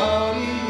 oh.